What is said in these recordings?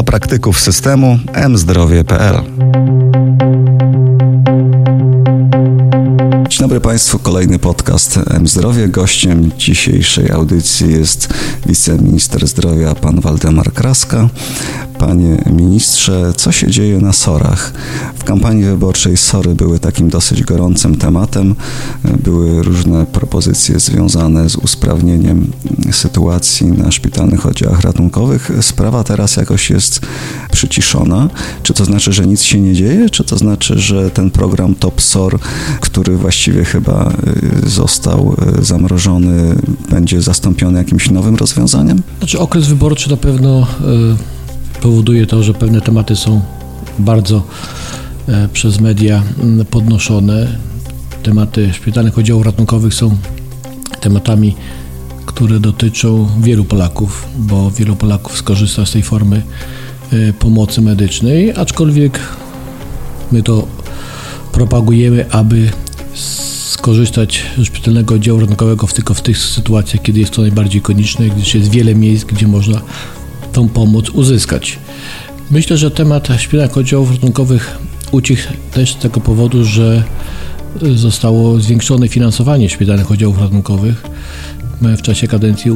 Dla praktyków systemu mzdrowie.pl Dzień dobry Państwu, kolejny podcast M-Zdrowie. Gościem dzisiejszej audycji jest wiceminister zdrowia pan Waldemar Kraska. Panie ministrze, co się dzieje na SORach? W kampanii wyborczej SORy były takim dosyć gorącym tematem. Były różne propozycje związane z usprawnieniem sytuacji na szpitalnych oddziałach ratunkowych. Sprawa teraz jakoś jest przyciszona. Czy to znaczy, że nic się nie dzieje? Czy to znaczy, że ten program Top SOR, który właściwie chyba y, został y, zamrożony, będzie zastąpiony jakimś nowym rozwiązaniem? Znaczy okres wyborczy na pewno y powoduje to, że pewne tematy są bardzo e, przez media podnoszone. Tematy szpitalnych oddziałów ratunkowych są tematami, które dotyczą wielu Polaków, bo wielu Polaków skorzysta z tej formy e, pomocy medycznej, aczkolwiek my to propagujemy, aby skorzystać ze szpitalnego oddziału ratunkowego tylko w tych sytuacjach, kiedy jest to najbardziej konieczne, gdyż jest wiele miejsc, gdzie można tą pomoc uzyskać. Myślę, że temat szpitalnych oddziałów ratunkowych ucichł też z tego powodu, że zostało zwiększone finansowanie szpitalnych oddziałów ratunkowych. My w czasie kadencji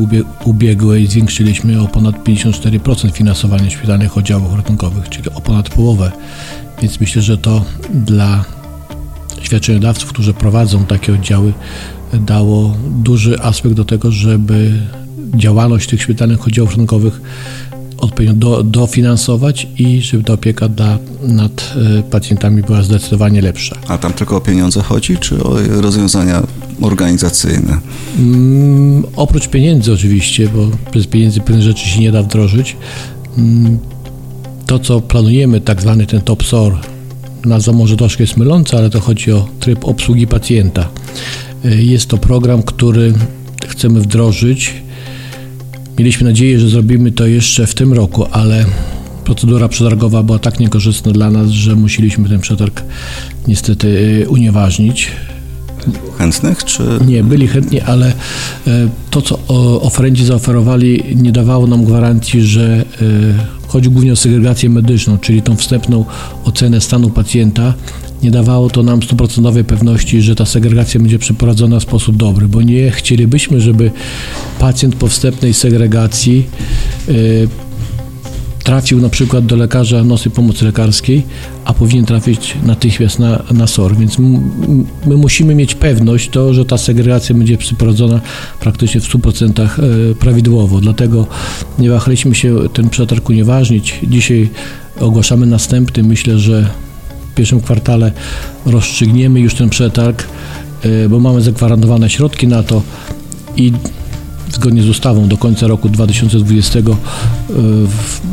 ubiegłej zwiększyliśmy o ponad 54% finansowanie szpitalnych oddziałów ratunkowych, czyli o ponad połowę. Więc myślę, że to dla świadczeniodawców, którzy prowadzą takie oddziały, dało duży aspekt do tego, żeby działalność tych szpitalnych oddziałów ratunkowych odpowiednio do, dofinansować i żeby ta opieka dla, nad e, pacjentami była zdecydowanie lepsza. A tam tylko o pieniądze chodzi, czy o rozwiązania organizacyjne? Mm, oprócz pieniędzy oczywiście, bo bez pieniędzy pewne rzeczy się nie da wdrożyć. Mm, to, co planujemy, tak zwany ten top SOR, nazwa może troszkę jest myląca, ale to chodzi o tryb obsługi pacjenta. E, jest to program, który chcemy wdrożyć Mieliśmy nadzieję, że zrobimy to jeszcze w tym roku, ale procedura przetargowa była tak niekorzystna dla nas, że musieliśmy ten przetarg niestety y, unieważnić. Chętnych, czy... Nie, byli chętni, ale y, to, co oferenci zaoferowali, nie dawało nam gwarancji, że y, chodzi głównie o segregację medyczną, czyli tą wstępną ocenę stanu pacjenta, nie dawało to nam stuprocentowej pewności, że ta segregacja będzie przeprowadzona w sposób dobry, bo nie chcielibyśmy, żeby pacjent po wstępnej segregacji y, trafił na przykład do lekarza nosy pomocy lekarskiej, a powinien trafić natychmiast na, na SOR. Więc my musimy mieć pewność to, że ta segregacja będzie przeprowadzona praktycznie w 100% y, prawidłowo. Dlatego nie wahaliśmy się ten przetarg unieważnić. Dzisiaj ogłaszamy następny. Myślę, że pierwszym kwartale rozstrzygniemy już ten przetarg, e, bo mamy zagwarantowane środki na to i zgodnie z ustawą do końca roku 2020 e,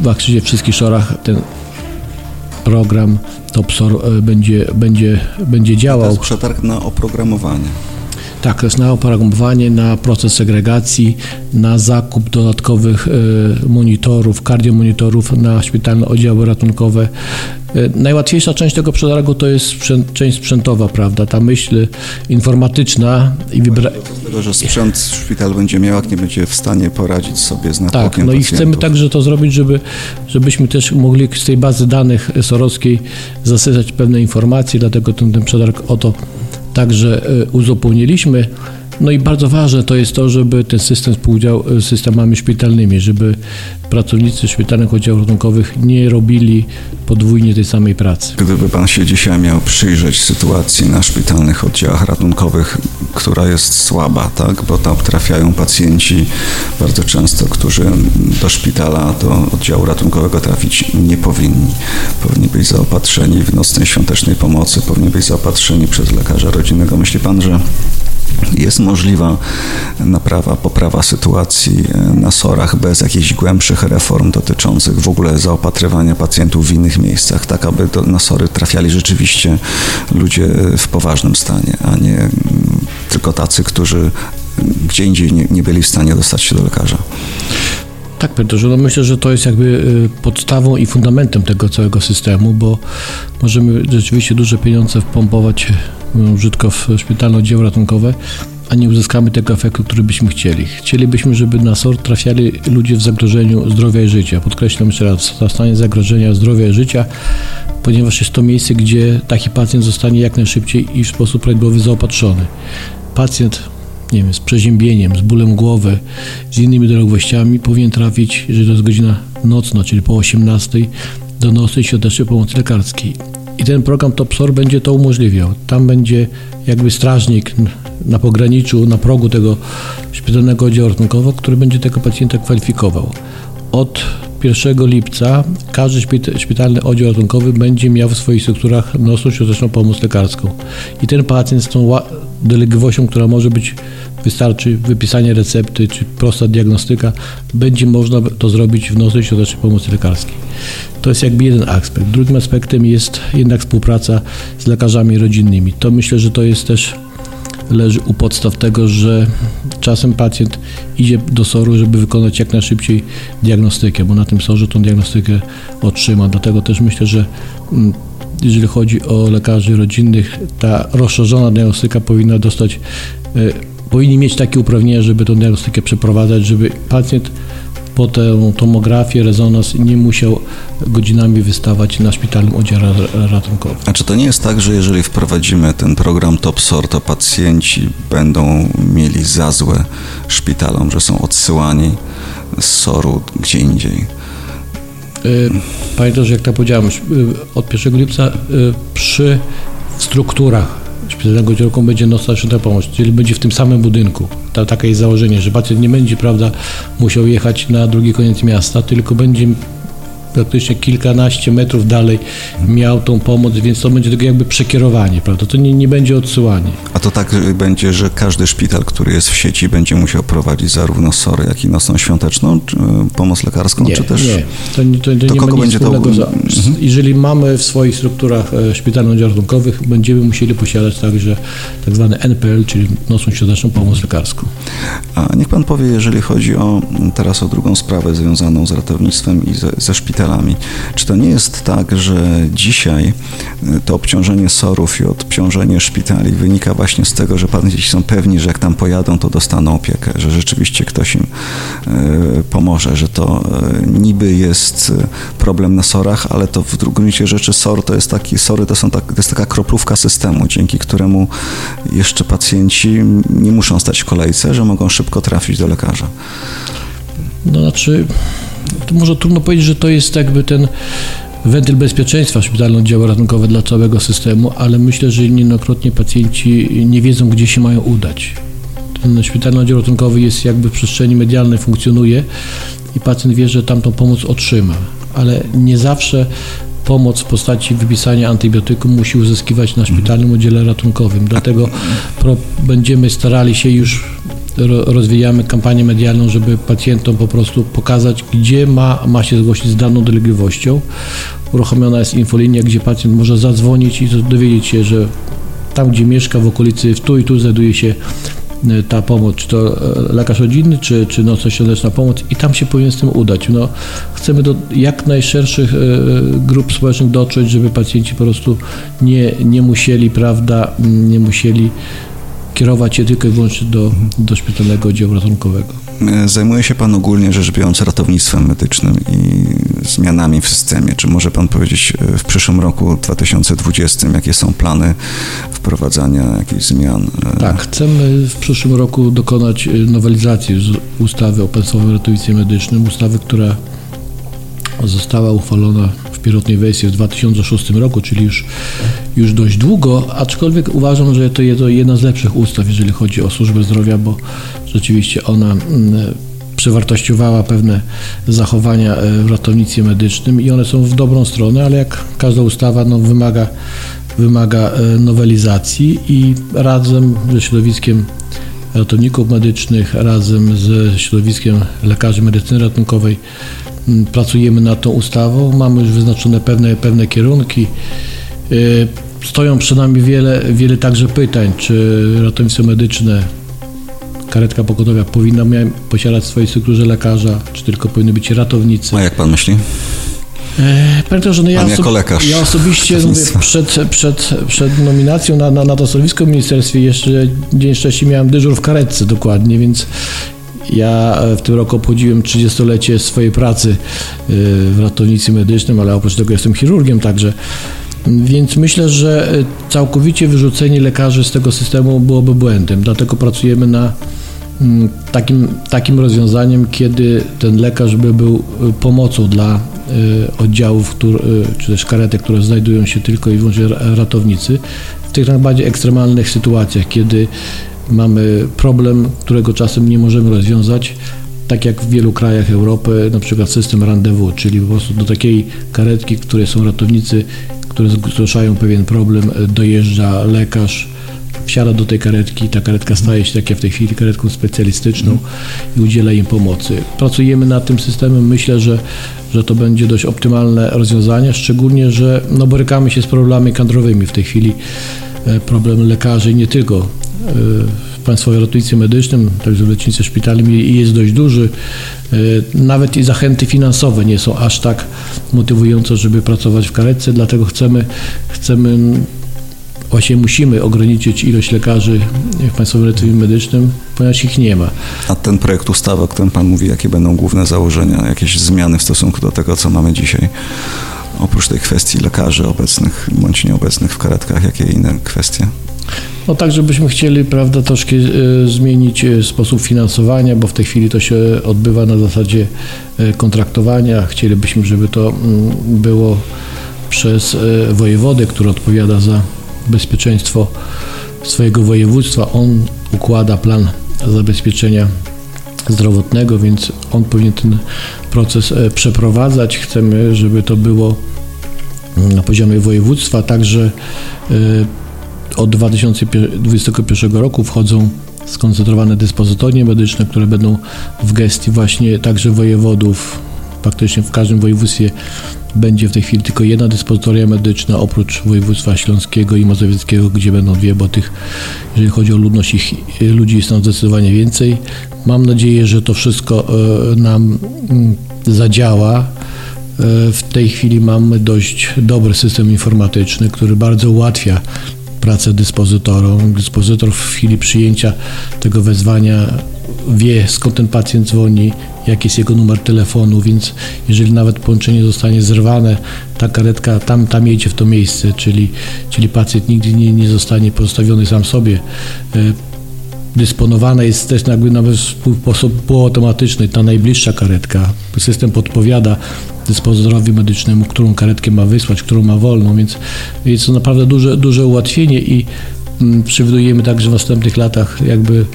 w akcyzie wszystkich szorach ten program TOPSOR e, będzie, będzie, będzie działał. To jest przetarg na oprogramowanie. Tak, to jest na oprogramowanie, na proces segregacji, na zakup dodatkowych monitorów, kardiomonitorów na szpitalne oddziały ratunkowe, najłatwiejsza część tego przetargu to jest sprzęt, część sprzętowa, prawda? Ta myśl informatyczna i wybra... tego, że sprzęt szpital będzie miał, jak nie będzie w stanie poradzić sobie z natłokiem Tak, no pacjentów. i chcemy także to zrobić, żeby, żebyśmy też mogli z tej bazy danych sorowskiej zasyłać pewne informacje, dlatego ten, ten przetarg o to także e, uzupełniliśmy. No i bardzo ważne to jest to, żeby ten system współdział z systemami szpitalnymi, żeby pracownicy szpitalnych oddziałów ratunkowych nie robili podwójnie tej samej pracy. Gdyby Pan się dzisiaj miał przyjrzeć sytuacji na szpitalnych oddziałach ratunkowych, która jest słaba, tak? bo tam trafiają pacjenci bardzo często, którzy do szpitala, do oddziału ratunkowego trafić nie powinni. Powinni być zaopatrzeni w nocnej świątecznej pomocy, powinni być zaopatrzeni przez lekarza rodzinnego. Myśli Pan, że jest możliwa naprawa, poprawa sytuacji na SOR-ach bez jakichś głębszych reform dotyczących w ogóle zaopatrywania pacjentów w innych miejscach, tak aby do, na SOR-y trafiali rzeczywiście ludzie w poważnym stanie, a nie tylko tacy, którzy gdzie indziej nie, nie byli w stanie dostać się do lekarza. Tak, Piotrze, no myślę, że to jest jakby y, podstawą i fundamentem tego całego systemu, bo możemy rzeczywiście duże pieniądze wpompować brzydko w szpitalne oddziały ratunkowe, a nie uzyskamy tego efektu, który byśmy chcieli. Chcielibyśmy, żeby na SOR trafiali ludzie w zagrożeniu zdrowia i życia. Podkreślam jeszcze raz, w stanie zagrożenia zdrowia i życia, ponieważ jest to miejsce, gdzie taki pacjent zostanie jak najszybciej i w sposób prawidłowy zaopatrzony. Pacjent nie wiem, z przeziębieniem, z bólem głowy, z innymi doległościami powinien trafić, jeżeli to jest godzina nocna, czyli po 18 do nocnej świątecznej pomocy lekarskiej. I ten program TOPSOR będzie to umożliwiał. Tam będzie jakby strażnik na pograniczu, na progu tego szpitalnego oddziału ratunkowego, który będzie tego pacjenta kwalifikował. Od 1 lipca każdy szpitalny oddział ratunkowy będzie miał w swoich strukturach nocną świąteczną pomoc lekarską. I ten pacjent z tą dolegliwością, która może być, wystarczy wypisanie recepty czy prosta diagnostyka, będzie można to zrobić w nocnej świątecznej pomocy lekarskiej. To jest jakby jeden aspekt. Drugim aspektem jest jednak współpraca z lekarzami rodzinnymi. To myślę, że to jest też leży u podstaw tego, że czasem pacjent idzie do SOR-u, żeby wykonać jak najszybciej diagnostykę, bo na tym SOR-ze tą diagnostykę otrzyma. Dlatego też myślę, że mm, jeżeli chodzi o lekarzy rodzinnych, ta rozszerzona diagnostyka powinna dostać, e, powinni mieć takie uprawnienia, żeby tą diagnostykę przeprowadzać, żeby pacjent po tę tomografię, rezonans nie musiał godzinami wystawać na szpitalnym oddziale ratunkowym. A czy to nie jest tak, że jeżeli wprowadzimy ten program TOPSOR, to pacjenci będą mieli za złe szpitalom, że są odsyłani z SOR-u gdzie indziej? E, pamiętam, że jak to powiedziałem, e, od 1 lipca e, przy strukturach szpitalnego oddziału będzie nocna świąteczna pomoc, czyli będzie w tym samym budynku. Ta, takie jest założenie, że pacjent nie będzie, prawda, musiał jechać na drugi koniec miasta, tylko będzie praktycznie kilkanaście metrów dalej miał tą pomoc, więc to będzie tylko jakby przekierowanie, prawda? To nie, nie będzie odsyłanie. A to tak będzie, że każdy szpital, który jest w sieci, będzie musiał prowadzić zarówno SORy, jak i nocną świąteczną czy, pomoc lekarską, nie, czy też... Nie, to, to, to, to nie kogo będzie to... Mhm. Jeżeli mamy w swoich strukturach e, szpitalnych ratunkowych, będziemy musieli posiadać także tak zwany NPL, czyli nocną świąteczną pomoc lekarską. A niech pan powie, jeżeli chodzi o teraz o drugą sprawę związaną z ratownictwem i ze, ze szpitalem, Czy to nie jest tak, że dzisiaj y, to obciążenie SOR-ów i obciążenie szpitali wynika właśnie z tego, że pacjenci są pewni, że jak tam pojadą, to dostaną opiekę, że rzeczywiście ktoś im y, pomoże, że to y, niby jest problem na SOR-ach, ale to w gruncie rzeczy SOR to jest taki, SORy to, są tak, to jest taka kroplówka systemu, dzięki któremu jeszcze pacjenci nie muszą stać w kolejce, że mogą szybko trafić do lekarza. No znaczy, to może trudno powiedzieć, że to jest jakby ten wentyl bezpieczeństwa szpitalne oddziały ratunkowe dla całego systemu, ale myślę, że niejednokrotnie pacjenci nie wiedzą, gdzie się mają udać. Ten szpitalny oddział ratunkowy jest jakby w przestrzeni medialnej, funkcjonuje i pacjent wie, że tamtą pomoc otrzyma, ale nie zawsze pomoc w postaci wypisania antybiotyku musi uzyskiwać na szpitalnym oddziale ratunkowym. Dlatego będziemy starali się już rozwijamy kampanię medialną, żeby pacjentom po prostu pokazać, gdzie ma, ma się zgłosić z daną dolegliwością. Uruchomiona jest infolinia, gdzie pacjent może zadzwonić i dowiedzieć się, że tam, gdzie mieszka w okolicy, w tu i tu znajduje się e, ta pomoc, czy to e, lekarz rodzinny, czy, czy nocno-świąteczna pomoc i tam się powinien z tym udać. No, chcemy do jak najszerszych e, grup społecznych dotrzeć, żeby pacjenci po prostu nie, nie musieli, prawda, nie musieli kierować się tylko i wyłącznie do, do szpitalnego oddziału ratunkowego. Zajmuje się Pan ogólnie rzecz biorąc ratownictwem medycznym i zmianami w systemie. Czy może Pan powiedzieć e, w przyszłym roku 2020, jakie są plany wprowadzania jakichś zmian? E, tak, chcemy w przyszłym roku dokonać e, nowelizacji ustawy o Państwowym Ratownictwie Medycznym, ustawy, która została uchwalona w pierwotnej wersji w 2006 roku, czyli już, już dość długo, aczkolwiek uważam, że to jest jedna z lepszych ustaw, jeżeli chodzi o służbę zdrowia, bo rzeczywiście ona mm, przewartościowała pewne zachowania e, w ratownictwie medycznym i one są w dobrą stronę, ale jak każda ustawa no, wymaga, wymaga e, nowelizacji i razem ze środowiskiem ratowników medycznych, razem ze środowiskiem lekarzy medycyny ratunkowej pracujemy nad tą ustawą, mamy już wyznaczone pewne, pewne kierunki. Y, stoją przed nami wiele, wiele także pytań, czy ratownictwo medyczne, karetka pogotowia powinna posiadać w swojej strukturze lekarza, czy tylko powinny być ratownicy. A jak pan myśli? E, Panie no ja, oso- lekarz ja osobiście mówię, przed, przed, przed nominacją na, na, na to stanowisko w ministerstwie jeszcze dzień wcześniej miałem dyżur w karetce dokładnie, więc ja e, w tym roku obchodziłem 30-lecie swojej pracy e, w ratownictwie medycznym, ale oprócz tego jestem chirurgiem także. Więc myślę, że e, całkowicie wyrzucenie lekarzy z tego systemu byłoby błędem. Dlatego pracujemy na mm, takim, takim rozwiązaniem, kiedy ten lekarz by był pomocą dla oddziałów, czy też karetek, które znajdują się tylko i wyłącznie ra- ratownicy, w tych najbardziej ekstremalnych sytuacjach, kiedy mamy problem, którego czasem nie możemy rozwiązać, tak jak w wielu krajach Europy, na przykład system rendezvous, czyli po prostu do takiej karetki, w której są ratownicy, które zgłaszają pewien problem, dojeżdża lekarz, wsiada do tej karetki, ta karetka staje się, tak jak w tej chwili, karetką specjalistyczną i udziela im pomocy. Pracujemy nad tym systemem, myślę, że, że to będzie dość optymalne rozwiązanie, szczególnie, że no, borykamy się z problemami kadrowymi w tej chwili. E, Problem lekarzy nie tylko w Państwowym Ratownictwie Medycznym, także w lecznictwie szpitalnym i- jest dość duży. E, Nawet i zachęty finansowe nie są aż tak motywujące, żeby pracować w karetce, dlatego chcemy, chcemy Właśnie musimy ograniczyć ilość lekarzy w Państwowym Ratownictwie Medycznym, ponieważ ich nie ma. A ten projekt ustawy, o którym Pan mówi, jakie będą główne założenia, jakieś zmiany w stosunku do tego, co mamy dzisiaj? Oprócz tej kwestii lekarzy obecnych bądź nieobecnych w karetkach, jakie inne kwestie? No tak, żebyśmy chcieli, prawda, troszkę e, zmienić e, sposób finansowania, bo w tej chwili to się odbywa na zasadzie e, kontraktowania. Chcielibyśmy, żeby to mm, było przez wojewodę, który odpowiada za bezpieczeństwo swojego województwa. On układa plan zabezpieczenia zdrowotnego, więc on powinien ten proces przeprowadzać. Chcemy, żeby to było mm, na poziomie województwa, także od 2021 roku wchodzą skoncentrowane dyspozytornie medyczne, które będą w gestii właśnie także wojewodów. Faktycznie w każdym województwie będzie w tej chwili tylko jedna dyspozytoria medyczna, oprócz województwa śląskiego i mazowieckiego, gdzie będą dwie, bo tych, jeżeli chodzi o ludność, ich ludzi jest tam zdecydowanie więcej. Mam nadzieję, że to wszystko e, nam mm, zadziała. E, W tej chwili mamy dość dobry system informatyczny, który bardzo ułatwia pracę dyspozytorom. Dyspozytor w chwili przyjęcia tego wezwania wie skąd ten pacjent dzwoni, jaki jest jego numer telefonu, więc jeżeli nawet połączenie zostanie zerwane, ta karetka tam, tam jedzie w to miejsce, czyli, czyli pacjent nigdy nie, nie zostanie pozostawiony sam sobie. E, dysponowana jest też jakby nawet w sposób półautomatyczny, ta najbliższa karetka. System podpowiada dyspozytorowi medycznemu, którą karetkę ma wysłać, którą ma wolną, więc jest to naprawdę duże, duże ułatwienie i mm, przewidujemy także w następnych latach jakby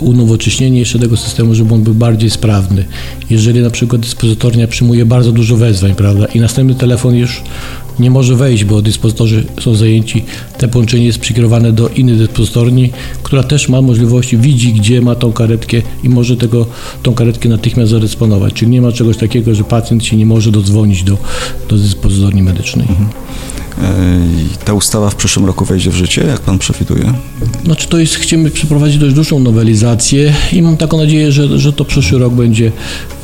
unowocześnienie jeszcze tego systemu, żeby on był bardziej sprawny. Jeżeli na przykład dyspozytornia przyjmuje bardzo dużo wezwań, prawda, i następny telefon już nie może wejść, bo dyspozytorzy są zajęci, te połączenie jest przekierowane do innej dyspozytorni, która też ma możliwości, widzi gdzie ma tą karetkę i może tego, tą karetkę natychmiast zadysponować. Czyli nie ma czegoś takiego, że pacjent się nie może dodzwonić do, do dyspozytorni medycznej. E, i Ta ustawa w przyszłym roku wejdzie w życie, jak Pan przewiduje? Znaczy to jest, chcemy przeprowadzić dość dużą nowelizację i mam taką nadzieję, że, że to przyszły rok będzie,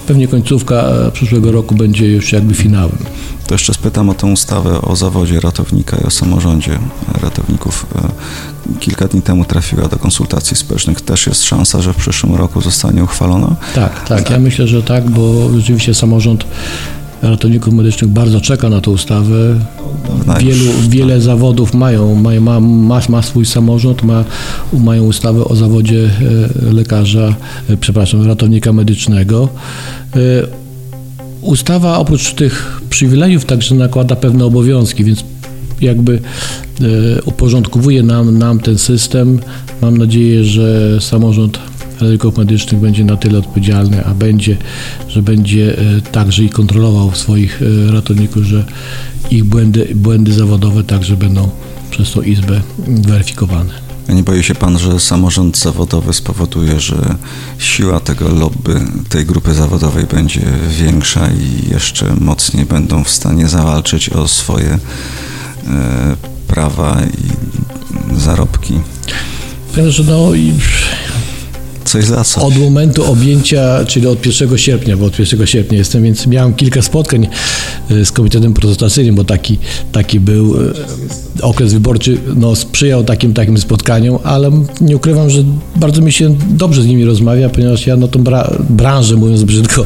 pewnie końcówka e, przyszłego roku będzie już jakby finałem. To jeszcze spytam o tę ustawę o zawodzie ratownika i o samorządzie ratowników. E, Kilka dni temu trafiła do konsultacji społecznych. Też jest szansa, że w przyszłym roku zostanie uchwalona? Tak, tak, ja myślę, że tak, bo rzeczywiście samorząd ratowników medycznych bardzo czeka na tę ustawę. Wielu, wiele zawodów mają, mają ma, ma, ma swój samorząd, ma, mają ustawę o zawodzie e, lekarza, e, przepraszam, ratownika medycznego. Ustawa oprócz tych przywilejów także nakłada pewne obowiązki, więc jakby e, uporządkowuje nam, nam ten system. Mam nadzieję, że samorząd ratowników medycznych będzie na tyle odpowiedzialny, a będzie, że będzie e, także i kontrolował swoich e, ratowników, że ich błędy, błędy zawodowe także będą przez tą izbę weryfikowane. Nie boi się Pan, że samorząd zawodowy spowoduje, że siła tego lobby, tej grupy zawodowej będzie większa i jeszcze mocniej będą w stanie zawalczyć o swoje e, prawa i zarobki? Że no i coś za. Od momentu objęcia, czyli od 1 sierpnia, bo od 1 sierpnia jestem, więc miałem kilka spotkań e, z Komitetem Protestacyjnym, bo taki, taki był e, okres wyborczy, no sprzyjał takim, takim spotkaniom, ale nie ukrywam, że bardzo mi się dobrze z nimi rozmawia, ponieważ ja no tą bra branżę, mówiąc brzydko,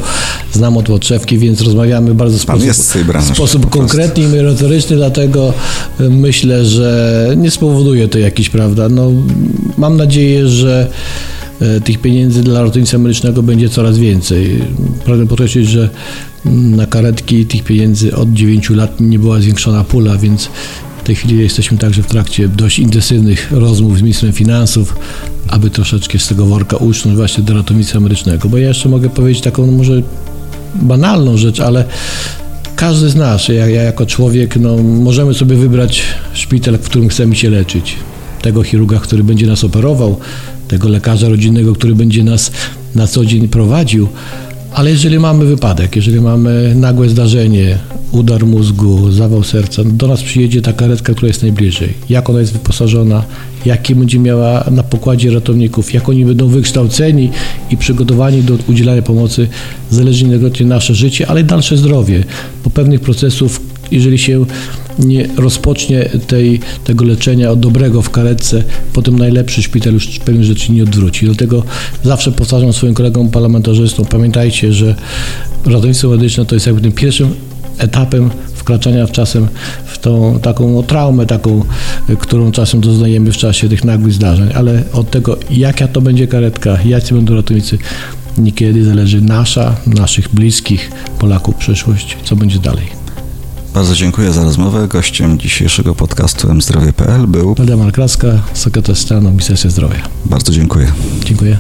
znam od podszewki, więc rozmawiamy bardzo w sposób, branży, sposób konkretny i merytoryczny, dlatego e, myślę, że nie spowoduje to jakiś, prawda, no mam nadzieję, że tych pieniędzy dla ratownictwa medycznego będzie coraz więcej. Pragnę podkreślić, że mm, na karetki tych pieniędzy od 9 lat nie była zwiększona pula, więc w tej chwili jesteśmy także w trakcie dość intensywnych rozmów z ministrem finansów, aby troszeczkę z tego worka ucznąć właśnie do ratownictwa medycznego. Bo ja jeszcze mogę powiedzieć taką no, może banalną rzecz, ale każdy z nas, ja, ja jako człowiek, no, możemy sobie wybrać szpital, w którym chcemy się leczyć. Tego chirurga, który będzie nas operował, tego lekarza rodzinnego, który będzie nas na co dzień prowadził. Ale jeżeli mamy wypadek, jeżeli mamy nagłe zdarzenie, udar mózgu, zawał serca, do nas przyjedzie ta karetka, która jest najbliżej. Jak ona jest wyposażona, jakie będzie miała na pokładzie ratowników, jak oni będą wykształceni i przygotowani do udzielania pomocy, zależy nieodwrotnie nasze życie, ale i dalsze zdrowie. Bo pewnych procesów, jeżeli się nie rozpocznie tej, tego leczenia od dobrego w karetce, potem najlepszy szpital już pewnych rzeczy nie odwróci. Dlatego zawsze powtarzam swoim kolegom parlamentarzystom, pamiętajcie, że ratownictwo medyczne to jest jakby tym pierwszym etapem wkraczania w czasem w tą taką no, traumę, taką, którą czasem doznajemy w czasie tych nagłych zdarzeń, ale od tego, jaka to będzie karetka, jacy będą ratownicy, niekiedy zależy nasza, naszych bliskich Polaków przyszłość, co będzie dalej. Bardzo dziękuję za rozmowę. Gościem dzisiejszego podcastu mzdrowie.pl był. Waldemar Kraska, sekretarz stanu w Ministerstwie Zdrowia. Bardzo dziękuję. Dziękuję.